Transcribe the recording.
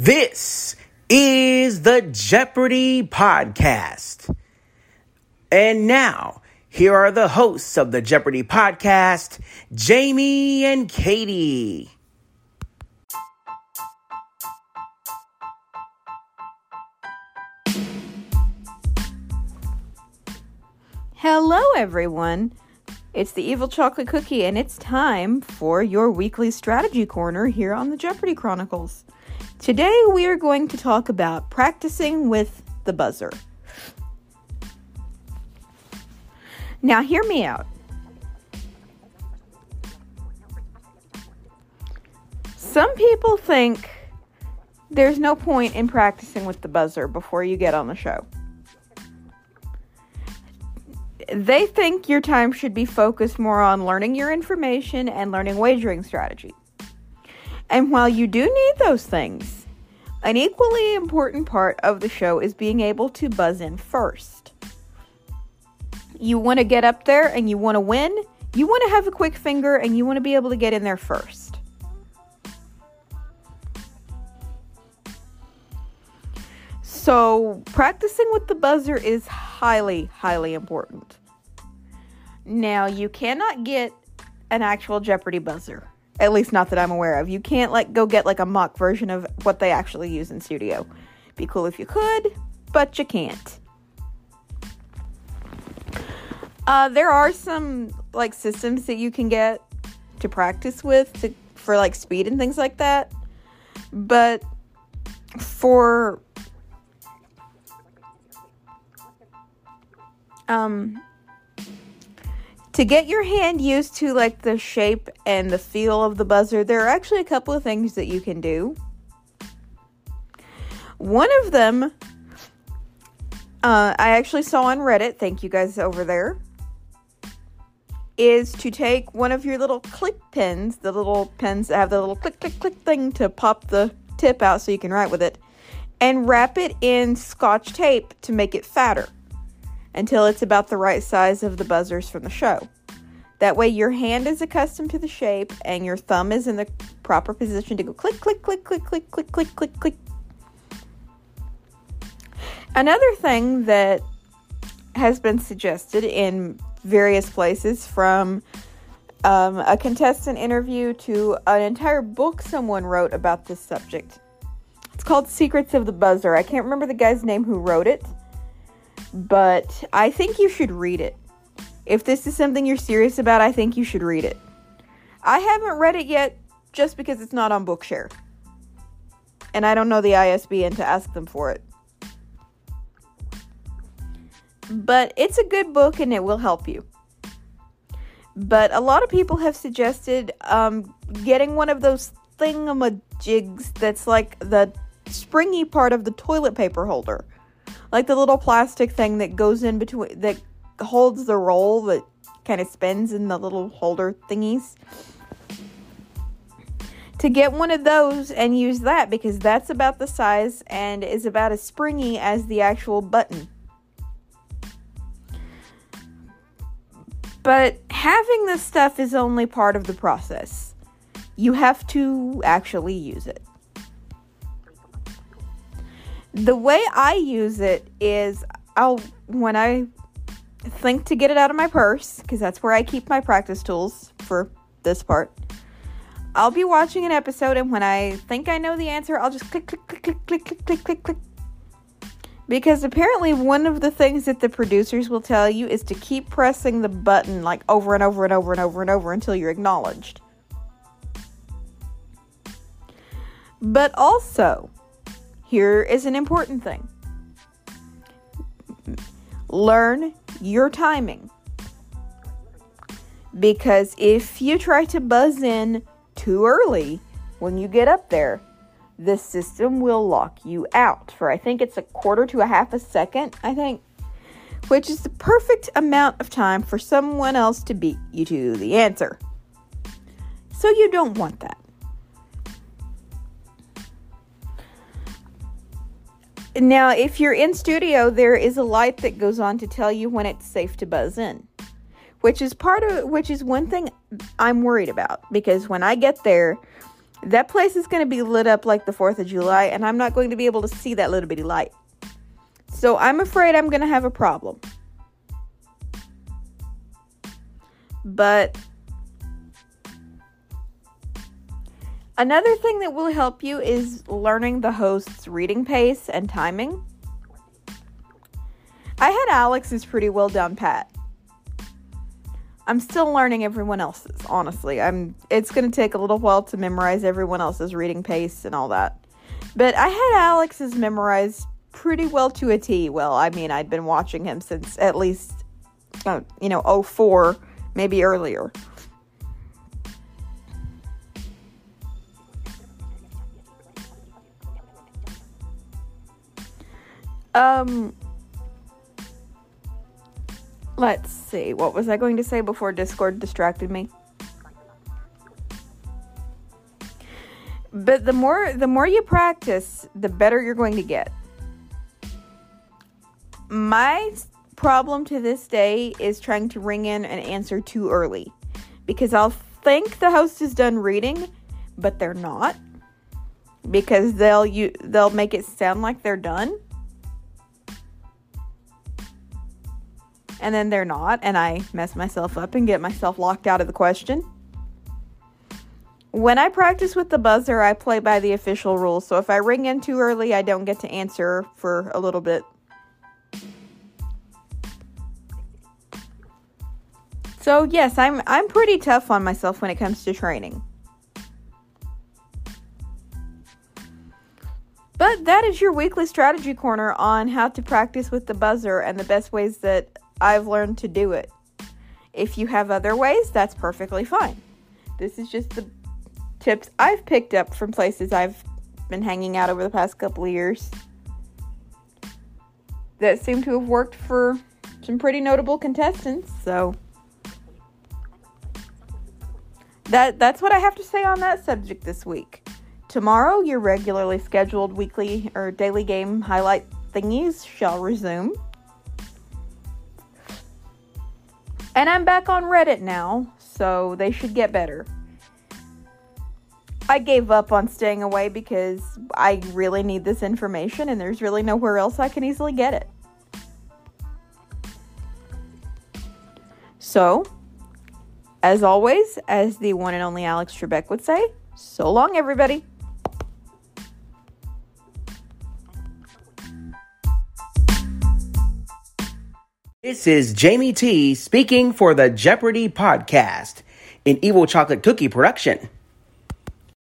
This is the Jeopardy Podcast. And now, here are the hosts of the Jeopardy Podcast, Jamie and Katie. Hello, everyone. It's the Evil Chocolate Cookie, and it's time for your weekly strategy corner here on the Jeopardy Chronicles. Today, we are going to talk about practicing with the buzzer. Now, hear me out. Some people think there's no point in practicing with the buzzer before you get on the show they think your time should be focused more on learning your information and learning wagering strategy. And while you do need those things, an equally important part of the show is being able to buzz in first. You want to get up there and you want to win, you want to have a quick finger and you want to be able to get in there first. So, practicing with the buzzer is highly, highly important. Now, you cannot get an actual Jeopardy buzzer. At least not that I'm aware of. You can't like go get like a mock version of what they actually use in studio. Be cool if you could, but you can't. Uh, there are some like systems that you can get to practice with to, for like speed and things like that. But for um to get your hand used to like the shape and the feel of the buzzer, there are actually a couple of things that you can do. One of them uh, I actually saw on Reddit, thank you guys over there, is to take one of your little click pens, the little pens that have the little click, click, click thing to pop the tip out so you can write with it, and wrap it in scotch tape to make it fatter until it's about the right size of the buzzers from the show. That way, your hand is accustomed to the shape and your thumb is in the proper position to go click, click, click, click, click, click, click, click, click. Another thing that has been suggested in various places from um, a contestant interview to an entire book someone wrote about this subject. It's called Secrets of the Buzzer. I can't remember the guy's name who wrote it but I think you should read it. If this is something you're serious about, I think you should read it. I haven't read it yet just because it's not on Bookshare. And I don't know the ISBN to ask them for it. But it's a good book and it will help you. But a lot of people have suggested um, getting one of those thingamajigs that's like the springy part of the toilet paper holder like the little plastic thing that goes in between that holds the roll that kind of spins in the little holder thingies. To get one of those and use that because that's about the size and is about as springy as the actual button. But having this stuff is only part of the process. You have to actually use it the way I use it is I'll when I think to get it out of my purse because that's where I keep my practice tools for this part. I'll be watching an episode and when I think I know the answer, I'll just click click click click click click click click click. Because apparently one of the things that the producers will tell you is to keep pressing the button like over and over and over and over and over until you're acknowledged. But also, here is an important thing learn your timing. Because if you try to buzz in too early when you get up there, the system will lock you out for I think it's a quarter to a half a second, I think, which is the perfect amount of time for someone else to beat you to the answer. So you don't want that. Now, if you're in studio, there is a light that goes on to tell you when it's safe to buzz in, which is part of which is one thing I'm worried about because when I get there, That place is going to be lit up like the 4th of July, and I'm not going to be able to see that little bitty light. So I'm afraid I'm going to have a problem. But another thing that will help you is learning the host's reading pace and timing. I had Alex's pretty well down pat. I'm still learning everyone else's, honestly. I'm it's going to take a little while to memorize everyone else's reading pace and all that. But I had Alex's memorized pretty well to a T. Well, I mean, I'd been watching him since at least uh, you know, 04, maybe earlier. Um Let's see. What was I going to say before Discord distracted me? But the more the more you practice, the better you're going to get. My problem to this day is trying to ring in an answer too early because I'll think the host is done reading, but they're not because they'll you they'll make it sound like they're done and then they're not, and I mess myself up and get myself locked out of the question. When I practice with the buzzer, I play by the official rules. So if I ring in too early, I don't get to answer for a little bit. So yes, I'm I'm pretty tough on myself when it comes to training. But that is your weekly strategy corner on how to practice with the buzzer and the best ways that I've learned to do it. If you have other ways, that's perfectly fine. This is just the tips I've picked up from places I've been hanging out over the past couple of years that seem to have worked for some pretty notable contestants. So that that's what I have to say on that subject this week. Tomorrow, your regularly scheduled weekly or daily game highlight thingies shall resume. And I'm back on Reddit now, so they should get better. I gave up on staying away because I really need this information and there's really nowhere else I can easily get it. So, as always, as the one and only Alex Trebek would say, so long, everybody. This is Jamie T speaking for the Jeopardy podcast, an evil chocolate cookie production.